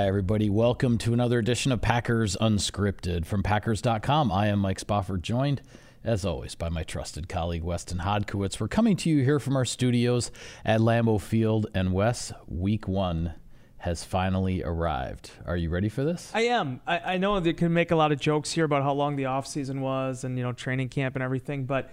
Hi, everybody. Welcome to another edition of Packers Unscripted. From Packers.com, I am Mike Spofford, joined, as always, by my trusted colleague, Weston Hodkiewicz. We're coming to you here from our studios at Lambeau Field. And Wes, week one has finally arrived. Are you ready for this? I am. I, I know they can make a lot of jokes here about how long the offseason was and, you know, training camp and everything, but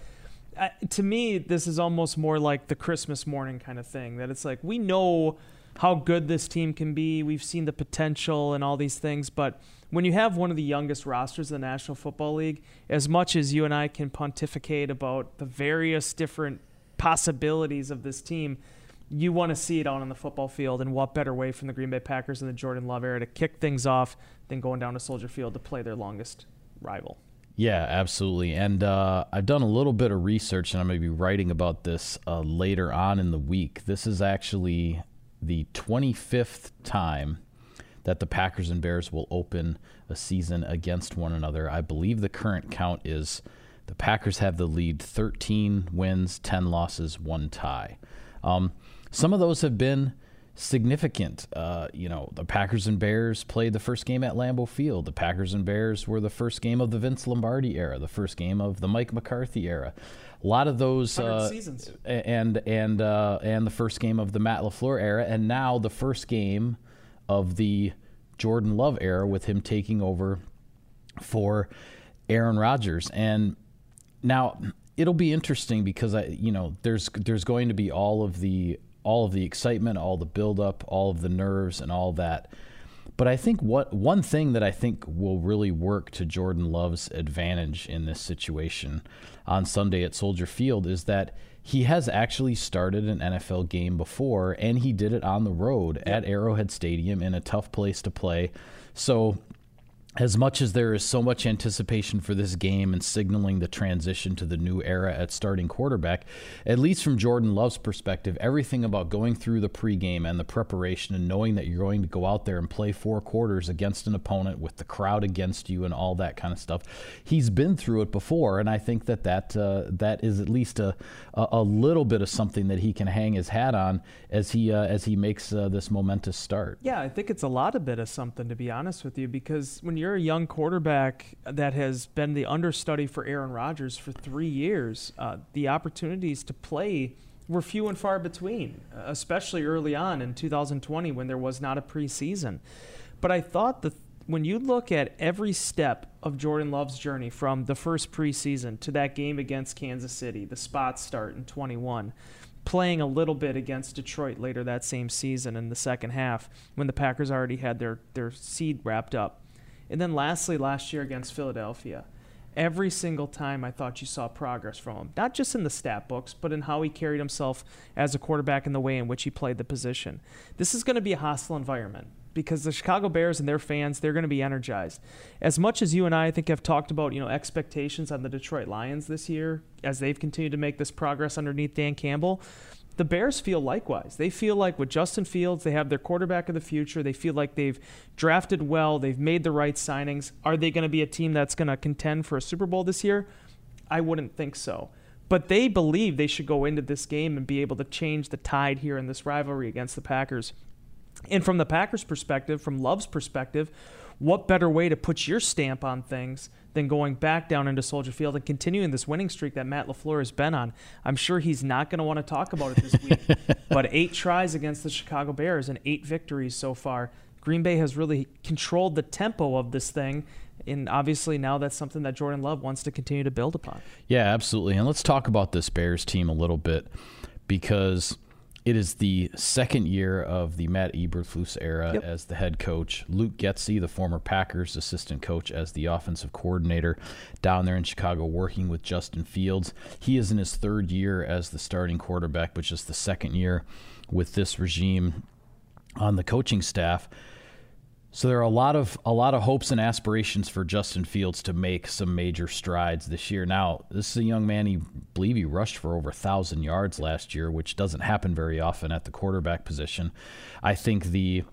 uh, to me, this is almost more like the Christmas morning kind of thing. That it's like, we know – how good this team can be. We've seen the potential and all these things, but when you have one of the youngest rosters in the National Football League, as much as you and I can pontificate about the various different possibilities of this team, you want to see it out on the football field. And what better way from the Green Bay Packers and the Jordan Love era to kick things off than going down to Soldier Field to play their longest rival? Yeah, absolutely. And uh, I've done a little bit of research, and I'm going to be writing about this uh, later on in the week. This is actually the 25th time that the Packers and Bears will open a season against one another. I believe the current count is the Packers have the lead 13 wins, 10 losses, one tie. Um, some of those have been significant. Uh, you know, the Packers and Bears played the first game at Lambeau Field. The Packers and Bears were the first game of the Vince Lombardi era, the first game of the Mike McCarthy era a lot of those uh, seasons and and uh, and the first game of the Matt LaFleur era, and now the first game of the Jordan Love era with him taking over for Aaron Rodgers. And now it'll be interesting because I, you know, there's there's going to be all of the all of the excitement, all the buildup, all of the nerves, and all that. But I think what one thing that I think will really work to Jordan Love's advantage in this situation on Sunday at Soldier Field is that he has actually started an NFL game before, and he did it on the road at Arrowhead Stadium in a tough place to play. So as much as there is so much anticipation for this game and signaling the transition to the new era at starting quarterback, at least from Jordan Love's perspective, everything about going through the pregame and the preparation and knowing that you're going to go out there and play four quarters against an opponent with the crowd against you and all that kind of stuff, he's been through it before, and I think that that uh, that is at least a, a little bit of something that he can hang his hat on as he uh, as he makes uh, this momentous start. Yeah, I think it's a lot of bit of something to be honest with you because when you're you're a young quarterback that has been the understudy for Aaron Rodgers for three years, uh, the opportunities to play were few and far between, especially early on in 2020 when there was not a preseason. But I thought that when you look at every step of Jordan Love's journey from the first preseason to that game against Kansas City, the spot start in 21, playing a little bit against Detroit later that same season in the second half when the Packers already had their, their seed wrapped up and then lastly, last year against Philadelphia, every single time I thought you saw progress from him, not just in the stat books, but in how he carried himself as a quarterback and the way in which he played the position. This is going to be a hostile environment because the Chicago Bears and their fans, they're going to be energized. As much as you and I, I think have talked about, you know, expectations on the Detroit Lions this year as they've continued to make this progress underneath Dan Campbell, the Bears feel likewise. They feel like with Justin Fields, they have their quarterback of the future. They feel like they've drafted well, they've made the right signings. Are they going to be a team that's going to contend for a Super Bowl this year? I wouldn't think so. But they believe they should go into this game and be able to change the tide here in this rivalry against the Packers. And from the Packers' perspective, from Love's perspective, what better way to put your stamp on things than going back down into Soldier Field and continuing this winning streak that Matt LaFleur has been on? I'm sure he's not going to want to talk about it this week, but eight tries against the Chicago Bears and eight victories so far. Green Bay has really controlled the tempo of this thing and obviously now that's something that Jordan Love wants to continue to build upon. Yeah, absolutely. And let's talk about this Bears team a little bit because it is the second year of the Matt Eberflus era yep. as the head coach. Luke Getsy, the former Packers assistant coach, as the offensive coordinator down there in Chicago, working with Justin Fields. He is in his third year as the starting quarterback, but just the second year with this regime on the coaching staff. So there are a lot of a lot of hopes and aspirations for Justin Fields to make some major strides this year. Now, this is a young man. He believe he rushed for over thousand yards last year, which doesn't happen very often at the quarterback position. I think the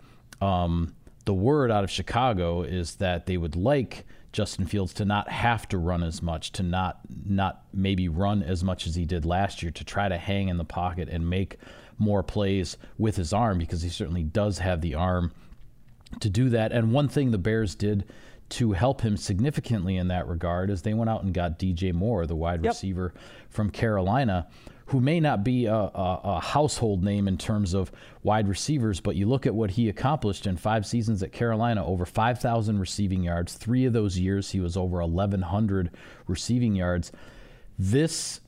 um, the word out of Chicago is that they would like Justin Fields to not have to run as much, to not not maybe run as much as he did last year, to try to hang in the pocket and make more plays with his arm because he certainly does have the arm to do that. And one thing the Bears did to help him significantly in that regard is they went out and got DJ Moore, the wide yep. receiver from Carolina, who may not be a, a, a, household name in terms of wide receivers, but you look at what he accomplished in five seasons at Carolina over 5,000 receiving yards. Three of those years, he was over 1,100 receiving yards. This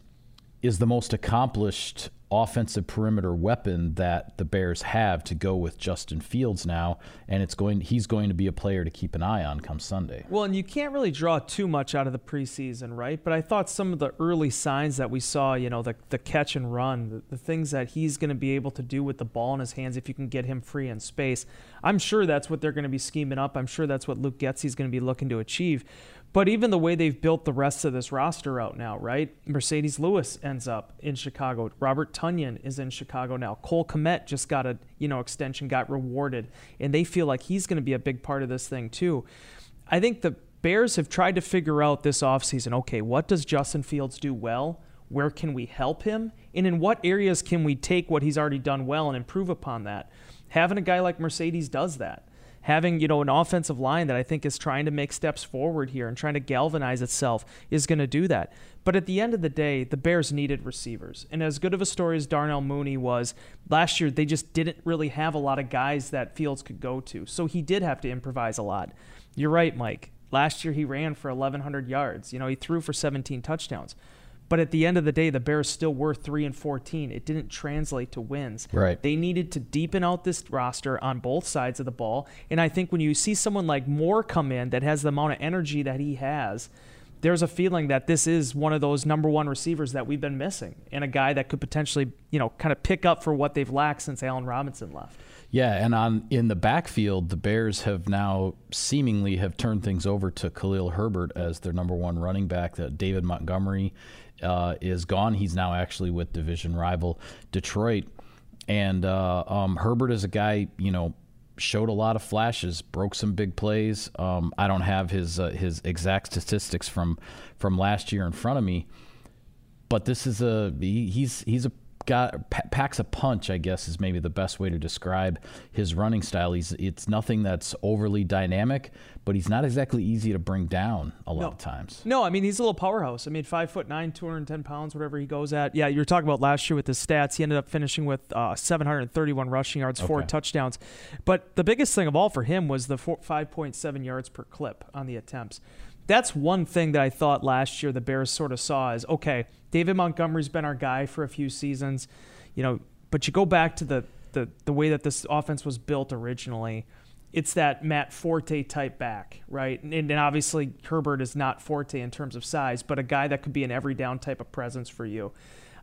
is the most accomplished offensive perimeter weapon that the Bears have to go with Justin Fields now, and it's going he's going to be a player to keep an eye on come Sunday. Well, and you can't really draw too much out of the preseason, right? But I thought some of the early signs that we saw, you know, the the catch and run, the, the things that he's going to be able to do with the ball in his hands if you can get him free in space. I'm sure that's what they're going to be scheming up. I'm sure that's what Luke Getsy is going to be looking to achieve. But even the way they've built the rest of this roster out now, right? Marcedes Lewis ends up in Chicago. Robert Tonyan is in Chicago now. Cole Kmet just got a you know extension, got rewarded, and they feel like he's going to be a big part of this thing too. I think the Bears have tried to figure out this offseason, okay, what does Justin Fields do well? Where can we help him? And in what areas can we take what he's already done well and improve upon that? Having a guy like Marcedes does that having you know an offensive line that I think is trying to make steps forward here and trying to galvanize itself is going to do that. But at the end of the day, the Bears needed receivers. And as good of a story as Darnell Mooney was, last year they just didn't really have a lot of guys that Fields could go to. So he did have to improvise a lot. You're right, Mike. Last year he ran for 1100 yards. You know, he threw for 17 touchdowns. But at the end of the day, the Bears still were three and fourteen. It didn't translate to wins. Right. They needed to deepen out this roster on both sides of the ball. And I think when you see someone like Moore come in that has the amount of energy that he has, there's a feeling that this is one of those number one receivers that we've been missing, and a guy that could potentially, you know, kind of pick up for what they've lacked since Allen Robinson left. Yeah, and on in the backfield, the Bears have now seemingly have turned things over to Khalil Herbert as their number one running back. That David Montgomery uh, is gone. He's now actually with division rival Detroit. And uh, um, Herbert is a guy, you know, showed a lot of flashes, broke some big plays. Um, I don't have his uh, his exact statistics from from last year in front of me, but this is a he, he's he's a got packs a punch. I guess is maybe the best way to describe his running style. He's it's nothing that's overly dynamic, but he's not exactly easy to bring down a lot no. of times. No, I mean he's a little powerhouse. I mean five foot nine, two hundred and ten pounds, whatever he goes at. Yeah, you're talking about last year with his stats. He ended up finishing with uh, 731 rushing yards, four okay. touchdowns. But the biggest thing of all for him was the 5.7 yards per clip on the attempts that's one thing that I thought last year the Bears sort of saw is okay, David Montgomery's been our guy for a few seasons, you know, but you go back to the the, the way that this offense was built originally, it's that Matt Forte type back, right? And, and obviously Herbert is not Forte in terms of size, but a guy that could be an every down type of presence for you.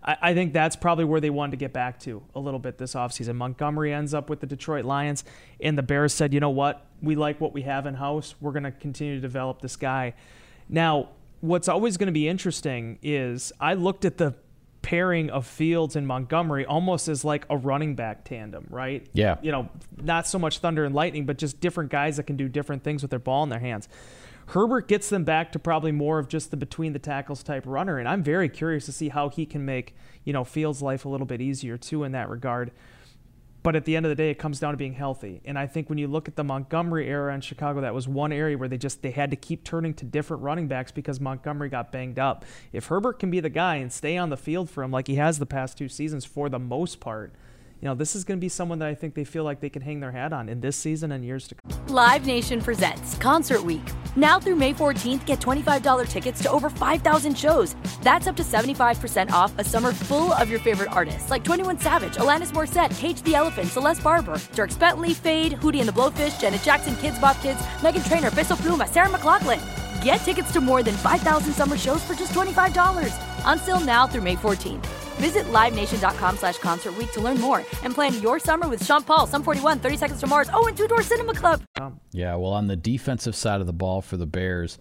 I, I think that's probably where they wanted to get back to a little bit this offseason. Montgomery ends up with the Detroit Lions, and the Bears said, you know what? We like what we have in house. We're going to continue to develop this guy. Now, what's always going to be interesting is I looked at the pairing of Fields and Montgomery almost as like a running back tandem, right? Yeah. You know, not so much thunder and lightning, but just different guys that can do different things with their ball in their hands. Herbert gets them back to probably more of just the between the tackles type runner, and I'm very curious to see how he can make you know Fields' life a little bit easier too in that regard. But at the end of the day, it comes down to being healthy. And I think when you look at the Montgomery era in Chicago, that was one area where they just they had to keep turning to different running backs because Montgomery got banged up. If Herbert can be the guy and stay on the field for him like he has the past two seasons for the most part, you know, this is going to be someone that I think they feel like they can hang their hat on in this season and years to come. Live Nation presents Concert Week. Now through May 14th, get $25 tickets to over 5,000 shows. That's up to 75% off a summer full of your favorite artists like 21 Savage, Alanis Morissette, Cage the Elephant, Celeste Barber, Dierks Bentley, Fade, Hootie and the Blowfish, Janet Jackson, Kidz Bop Kids, Meghan Trainor, Peso Pluma, Sarah McLachlan. Get tickets to more than 5,000 summer shows for just $25. Until now through May 14th. Visit LiveNation.com slash Concert Week to learn more and plan your summer with Sean Paul, Sum 41, 30 Seconds to Mars, oh, and Two Door Cinema Club. Yeah, well, on the defensive side of the ball for the Bears,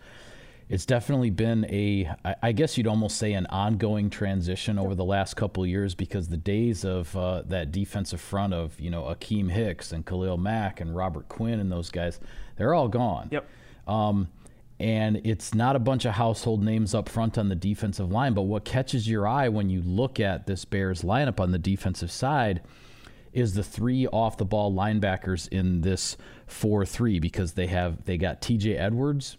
it's definitely been a, I guess you'd almost say, an ongoing transition over the last couple years because the days of uh, that defensive front of, you know, Akiem Hicks and Khalil Mack and Robert Quinn and those guys, they're all gone. Yep. Um, and it's not a bunch of household names up front on the defensive line. But what catches your eye when you look at this Bears lineup on the defensive side is the three off the ball linebackers in this 4-3 because they have they got TJ Edwards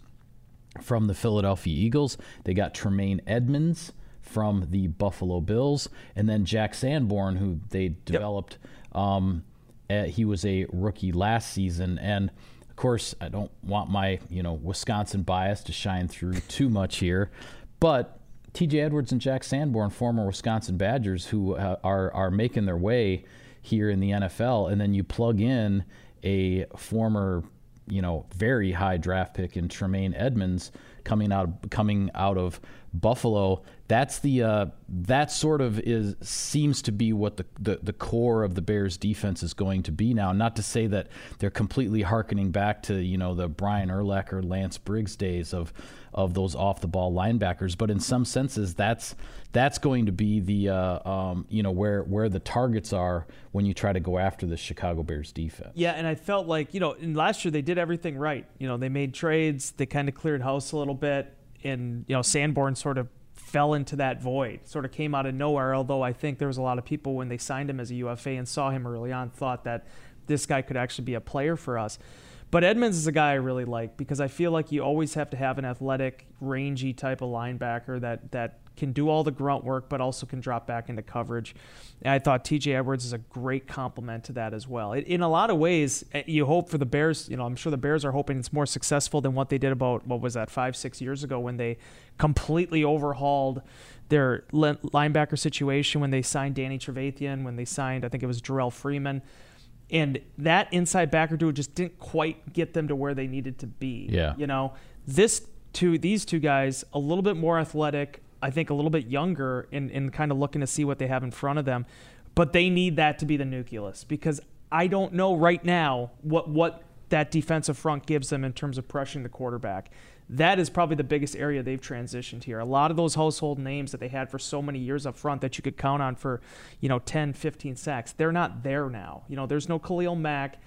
from the Philadelphia Eagles, they got Tremaine Edmunds from the Buffalo Bills, and then Jack Sanborn who they developed yep. um, he was a rookie last season and of course, I don't want my you know Wisconsin bias to shine through too much here, but T.J. Edwards and Jack Sanborn, former Wisconsin Badgers, who uh, are are making their way here in the NFL, and then you plug in a former you know very high draft pick in Tremaine Edmunds coming out coming out of Buffalo. That's the uh, that sort of is seems to be what the, the, the core of the Bears defense is going to be now. Not to say that they're completely harkening back to you know the Brian Urlacher, Lance Briggs days of of those off the ball linebackers, but in some senses that's that's going to be the uh, um, you know where where the targets are when you try to go after the Chicago Bears defense. Yeah, and I felt like you know last year they did everything right. You know they made trades, they kind of cleared house a little bit and you know Sanborn sort of fell into that void, sort of came out of nowhere. Although I think there was a lot of people when they signed him as a UFA and saw him early on thought that this guy could actually be a player for us. But Edmunds is a guy I really like because I feel like you always have to have an athletic, rangy type of linebacker that that can do all the grunt work, but also can drop back into coverage. And I thought TJ Edwards is a great complement to that as well. It, in a lot of ways, eh, you hope for the Bears. You know, I'm sure the Bears are hoping it's more successful than what they did about what was that five, six years ago when they completely overhauled their linebacker situation when they signed Danny Trevathan, when they signed I think it was Jerrell Freeman. And that inside backer duo just didn't quite get them to where they needed to be. Yeah. You know, this two these two guys a little bit more athletic, I think a little bit younger in kind of looking to see what they have in front of them. But they need that to be the nucleus because I don't know right now what what that defensive front gives them in terms of pressuring the quarterback. That is probably the biggest area they've transitioned here. A lot of those household names that they had for so many years up front that you could count on for, you know, 10, 15 sacks, they're not there now. You know, there's no Khalil Mack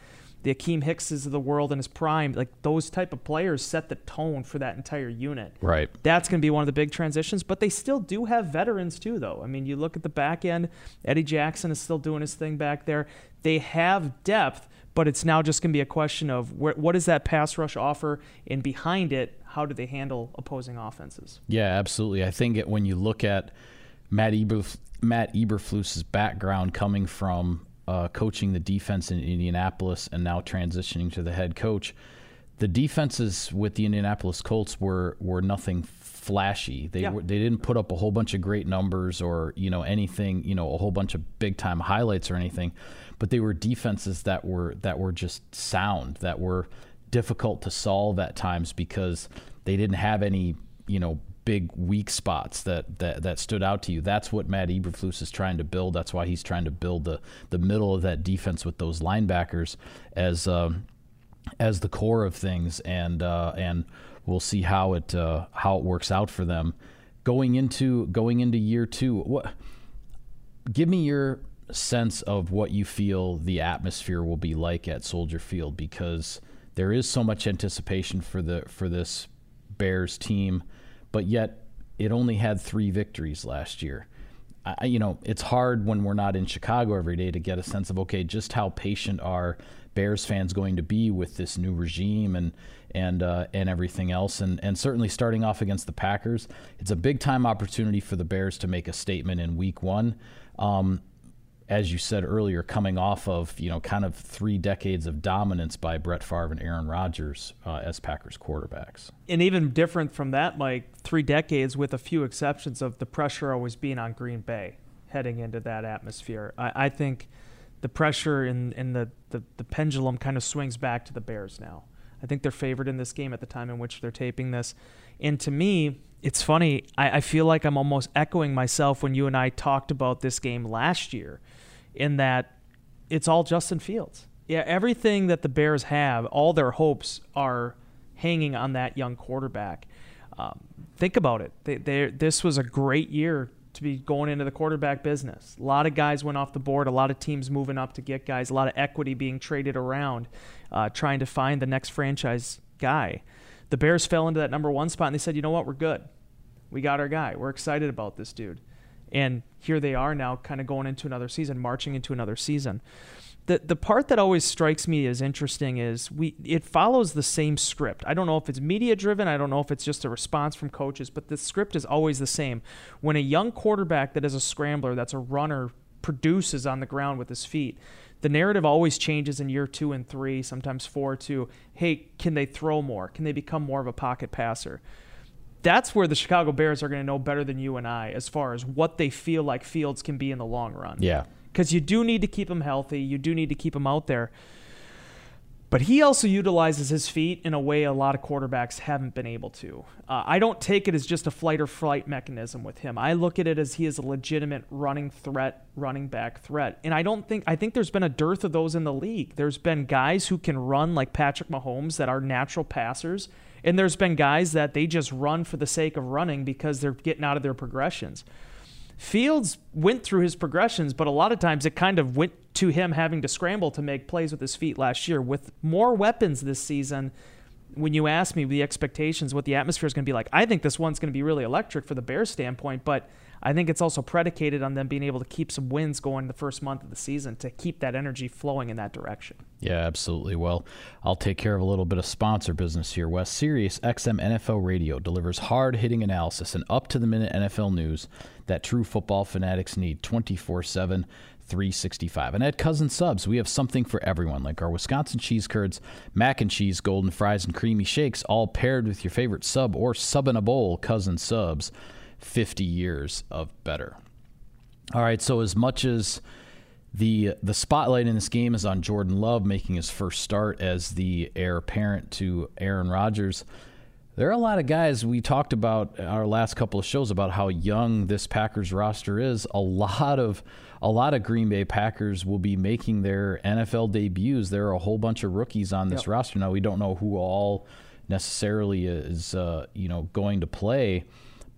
the Akiem Hickses of the world in his prime, like those type of players set the tone for that entire unit. Right. That's going to be one of the big transitions, but they still do have veterans too, though. I mean, you look at the back end, Eddie Jackson is still doing his thing back there. They have depth, but it's now just going to be a question of where, what does that pass rush offer, and behind it, how do they handle opposing offenses? Yeah, absolutely. I think it, when you look at Matt Matt Eberflus's background coming from uh, coaching the defense in Indianapolis and now transitioning to the head coach, the defenses with the Indianapolis Colts were were nothing flashy. They yeah. were, they didn't put up a whole bunch of great numbers or you know anything you know a whole bunch of big time highlights or anything, but they were defenses that were that were just sound that were difficult to solve at times because they didn't have any you know big weak spots that, that that stood out to you. That's what Matt Eberflus is trying to build. That's why he's trying to build the the middle of that defense with those linebackers as um, as the core of things, and uh, and we'll see how it uh, how it works out for them going into going into year two. What give me your sense of what you feel the atmosphere will be like at Soldier Field because there is so much anticipation for the for this Bears team but yet it only had three victories last year. I, you know, it's hard when we're not in Chicago every day to get a sense of okay, just how patient are Bears fans going to be with this new regime and and uh, and everything else, and and certainly starting off against the Packers, it's a big time opportunity for the Bears to make a statement in Week One. Um, as you said earlier, coming off of you know kind of three decades of dominance by Brett Favre and Aaron Rodgers uh, as Packers quarterbacks, and even different from that, Mike, three decades with a few exceptions of the pressure always being on Green Bay heading into that atmosphere. I, I think the pressure in in the, the the pendulum kind of swings back to the Bears now. I think they're favored in this game at the time in which they're taping this, and to me, it's funny. I, I feel like I'm almost echoing myself when you and I talked about this game last year in that it's all Justin Fields. Yeah, everything that the Bears have, all their hopes are hanging on that young quarterback. Um, think about it. They, this was a great year to be going into the quarterback business. A lot of guys went off the board, a lot of teams moving up to get guys, a lot of equity being traded around, uh, trying to find the next franchise guy. The Bears fell into that number one spot and they said, you know what, we're good. We got our guy. We're excited about this dude. And here they are now, kind of going into another season, marching into another season. The, the part that always strikes me as interesting is we it follows the same script. I don't know if it's media driven, I don't know if it's just a response from coaches, but the script is always the same. When a young quarterback that is a scrambler, that's a runner, produces on the ground with his feet, the narrative always changes in year two and three, sometimes four to, hey, can they throw more? Can they become more of a pocket passer? that's where the Chicago Bears are going to know better than you and I as far as what they feel like Fields can be in the long run. Yeah. Because you do need to keep him healthy. You do need to keep him out there. But he also utilizes his feet in a way a lot of quarterbacks haven't been able to. Uh, I don't take it as just a flight or flight mechanism with him. I look at it as he is a legitimate running threat, running back threat. And I don't think, I think there's been a dearth of those in the league. There's been guys who can run like Patrick Mahomes that are natural passers and there's been guys that they just run for the sake of running because they're getting out of their progressions. Fields went through his progressions, but a lot of times it kind of went to him having to scramble to make plays with his feet last year. With more weapons this season, when you ask me the expectations, what the atmosphere is going to be like, I think this one's going to be really electric for the Bears standpoint, but I think it's also predicated on them being able to keep some wins going the first month of the season to keep that energy flowing in that direction. Yeah, absolutely. Well, I'll take care of a little bit of sponsor business here. Wes Sirius XM NFL Radio delivers hard hitting analysis and up to the minute NFL news that true football fanatics need 24 7. 365. And at Cousin Subs, we have something for everyone, like our Wisconsin cheese curds, mac and cheese, golden fries, and creamy shakes, all paired with your favorite sub or sub in a bowl, Cousin Subs. 50 years of better. All right, so as much as the the spotlight in this game is on Jordan Love making his first start as the heir apparent to Aaron Rodgers. There are a lot of guys we talked about our last couple of shows about how young this Packers roster is. A lot of a lot of Green Bay Packers will be making their NFL debuts. There are a whole bunch of rookies on this yep. roster now. We don't know who all necessarily is uh, you know going to play.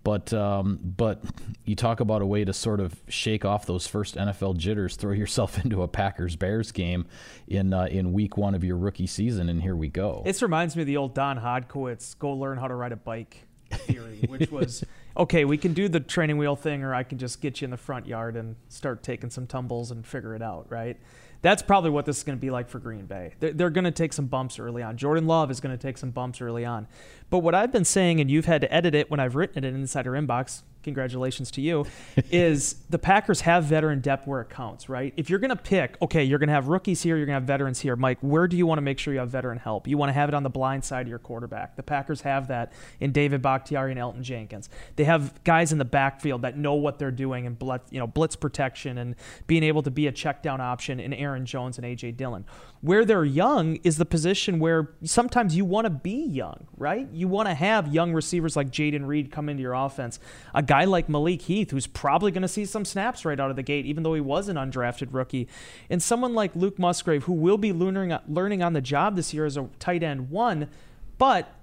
But um, but you talk about a way to sort of shake off those first NFL jitters, throw yourself into a Packers Bears game in uh, in week one of your rookie season, and here we go. This reminds me of the old Don Hodkiewicz "Go learn how to ride a bike" theory, which was okay. We can do the training wheel thing, or I can just get you in the front yard and start taking some tumbles and figure it out, right? That's probably what this is going to be like for Green Bay. They're, they're going to take some bumps early on. Jordan Love is going to take some bumps early on. But what I've been saying, and you've had to edit it when I've written it in Insider Inbox, congratulations to you, is the Packers have veteran depth where it counts, right? If you're going to pick, okay, you're going to have rookies here, you're going to have veterans here. Mike, where do you want to make sure you have veteran help? You want to have it on the blind side of your quarterback. The Packers have that in David Bakhtiari and Elgton Jenkins. They have guys in the backfield that know what they're doing and blitz, you know, blitz protection and being able to be a check down option in Aaron Jones and A.J. Dillon. Where they're young is the position where sometimes you want to be young, right? You want to have young receivers like Jayden Reed come into your offense. A guy like Malik Heath, who's probably going to see some snaps right out of the gate, even though he was an undrafted rookie. And someone like Luke Musgrave, who will be learning, learning on the job this year as a tight end one. But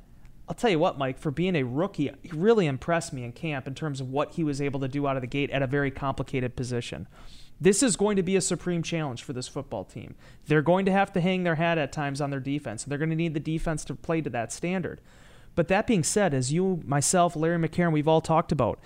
I'll tell you what, Mike, for being a rookie, he really impressed me in camp in terms of what he was able to do out of the gate at a very complicated position. This is going to be a supreme challenge for this football team. They're going to have to hang their hat at times on their defense. And they're going to need the defense to play to that standard. But that being said, as you, myself, Larry McCarren, we've all talked about,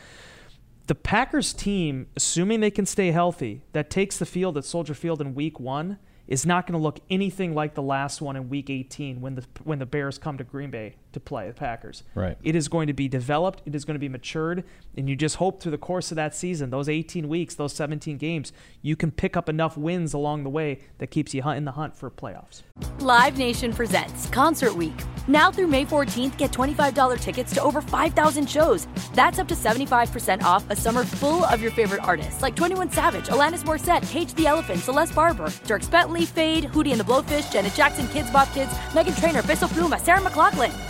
the Packers team, assuming they can stay healthy, that takes the field at Soldier Field in week one is not going to look anything like the last one in Week 18 when the when the Bears come to Green Bay to play the Packers. Right. It is going to be developed. It is going to be matured, and you just hope through the course of that season, those 18 weeks, those 17 games, you can pick up enough wins along the way that keeps you in the hunt for playoffs. Live Nation presents Concert Week. Now through May 14th, get $25 tickets to over 5,000 shows. That's up to 75% off a summer full of your favorite artists like 21 Savage, Alanis Morissette, Cage the Elephant, Celeste Barber, Dierks Bentley, Fade, Hootie and the Blowfish, Janet Jackson, Kidz Bop Kids, Meghan Trainor, Peso Pluma, Sarah McLachlan.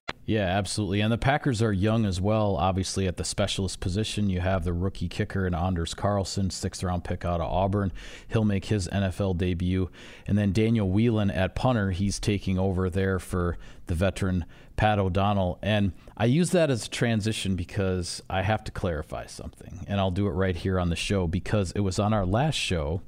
Yeah, absolutely. And the Packers are young as well. Obviously, at the specialist position, you have the rookie kicker and Anders Carlson, sixth round pick out of Auburn. He'll make his NFL debut. And then Daniel Whelan at punter, he's taking over there for the veteran Pat O'Donnell. And I use that as a transition because I have to clarify something. And I'll do it right here on the show because it was on our last show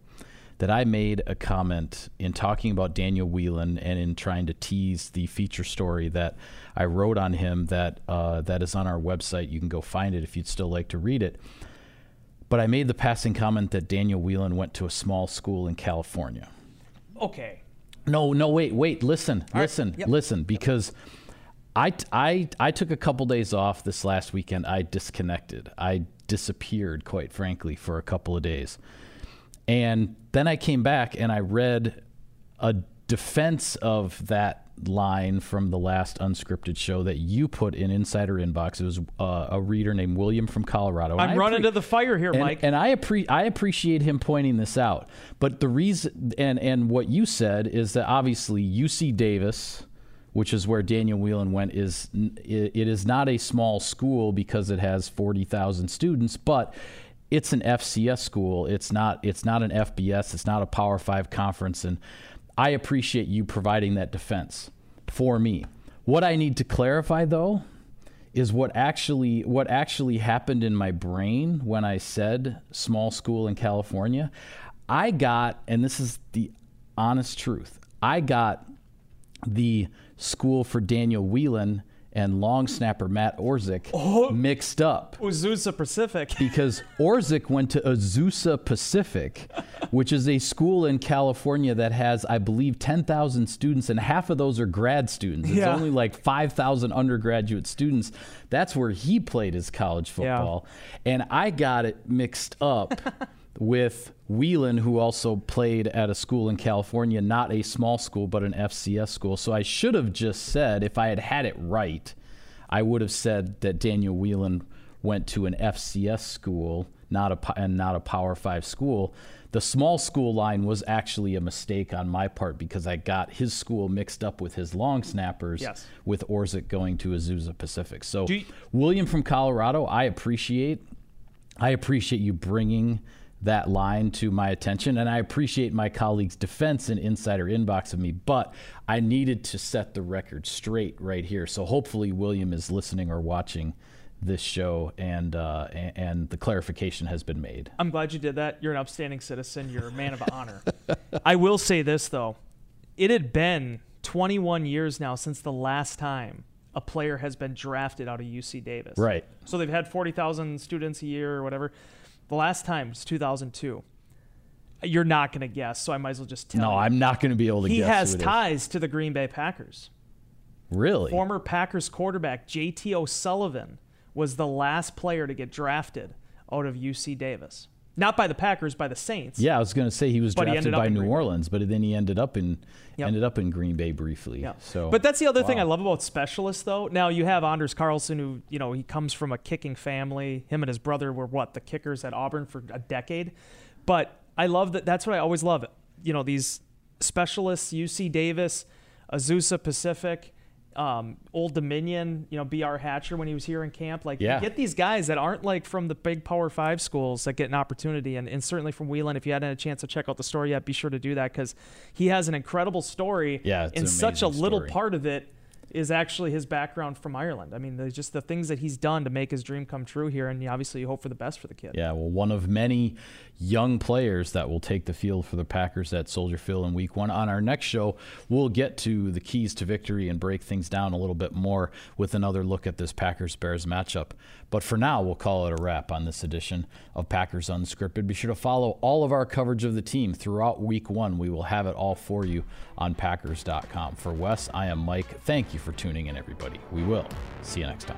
that I made a comment in talking about Daniel Whelan and in trying to tease the feature story that I wrote on him that uh, that is on our website. You can go find it if you'd still like to read it. But I made the passing comment that Daniel Whelan went to a small school in California. Okay. No, no, wait, wait, listen, right, listen, yep. listen, because I, I, I took a couple days off this last weekend. I disconnected. I disappeared, quite frankly, for a couple of days. And then I came back and I read a defense of that line from the last unscripted show that you put in Insider Inbox. It was uh, a reader named William from Colorado. I'm running to the fire here, and, Mike. And I, appre- I appreciate him pointing this out. But the reason, and, and what you said is that obviously UC Davis, which is where Daniel Whelan went, is it is not a small school because it has 40,000 students, but it's an FCS school. It's not it's not an FBS. It's not a Power 5 conference and I appreciate you providing that defense for me. What I need to clarify though is what actually what actually happened in my brain when I said small school in California. I got and this is the honest truth. I got the school for Daniel Whelan and long snapper Matt Orzech Oh. mixed up Azusa Pacific. because Orzech went to Azusa Pacific, which is a school in California that has, I believe, 10,000 students, and half of those are grad students. It's Yeah. only like 5,000 undergraduate students. That's where he played his college football. And I got it mixed up. With Whelan, who also played at a school in California, not a small school, but an FCS school. So I should have just said, if I had had it right, I would have said that Daniel Whelan went to an FCS school, not a and not a Power Five school. The small school line was actually a mistake on my part because I got his school mixed up with his long snappers, Yes. with Orzech going to Azusa Pacific. So you- William from Colorado, I appreciate. I appreciate you bringing that line to my attention, and I appreciate my colleague's defense and insider inbox of me. But I needed to set the record straight right here. So hopefully, William is listening or watching this show, and uh, and the clarification has been made. I'm glad you did that. You're an upstanding citizen. You're a man of honor. I will say this though, it had been 21 years now since the last time a player has been drafted out of UC Davis. Right. So they've had 40,000 students a year or whatever. The last time was 2002. You're not going to guess, so I might as well just tell No, you. I'm not going to be able to he has it is. ties to the Green Bay Packers. Really? Former Packers quarterback JT O'Sullivan was the last player to get drafted out of UC Davis. Not by the Packers, by the Saints. Yeah, I was going to say he was But drafted up by New Orleans, but then he ended up in Yep. ended up in Green Bay briefly. Yeah. So, but that's the other thing I love about specialists, though. Now you have Anders Carlson, who you know he comes from a kicking family. Him and his brother were what the kickers at Auburn for a decade. But I love that. That's what I always love. You know these specialists, UC Davis, Azusa Pacific, um, Old Dominion. You know Br Hatcher when he was here in camp. Like Yeah. you get these guys that aren't like from the big Power Five schools that get an opportunity, and, and certainly from Whelan. If you hadn't had a chance to check out the story yet, be sure to do that because he has an incredible story. Yeah, it's and an such a little story. part of it is actually his background from Ireland. I mean, just the things that he's done to make his dream come true here, and obviously you hope for the best for the kid. Yeah, well, one of many young players that will take the field for the Packers at Soldier Field in Week One. On our next show, we'll get to the keys to victory and break things down a little bit more with another look at this Packers Bears matchup. But for now, we'll call it a wrap on this edition of Packers Unscripted. Be sure to follow all of our coverage of the team throughout Week One. We will have it all for you on Packers.com. For Wes, I am Mike. Thank you for tuning in, everybody. We will see you next time.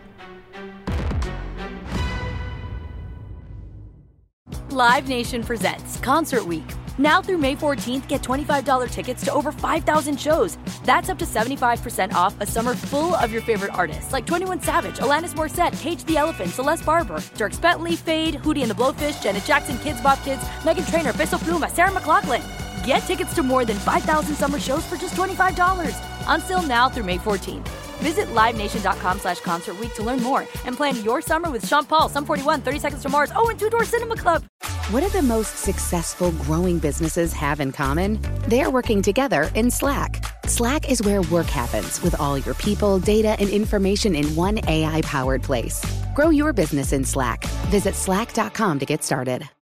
Live Nation presents Concert Week. Now through May 14th, get $25 tickets to over 5,000 shows. That's up to 75% off a summer full of your favorite artists like 21 Savage, Alanis Morissette, Cage the Elephant, Celeste Barber, Dierks Bentley, Fade, Hootie and the Blowfish, Janet Jackson, Kidz Bop Kids, Meghan Trainor, Peso Pluma, Sarah McLachlan. Get tickets to more than 5,000 summer shows for just $25. Until now through May 14th. Visit LiveNation.com slash Concert to learn more and plan your summer with Sean Paul, Sum 41, 30 Seconds to Mars, oh, and Two Door Cinema Club. What do the most successful growing businesses have in common? They're working together in Slack. Slack is where work happens with all your people, data, and information in one AI powered place. Grow your business in Slack. Visit slack.com to get started.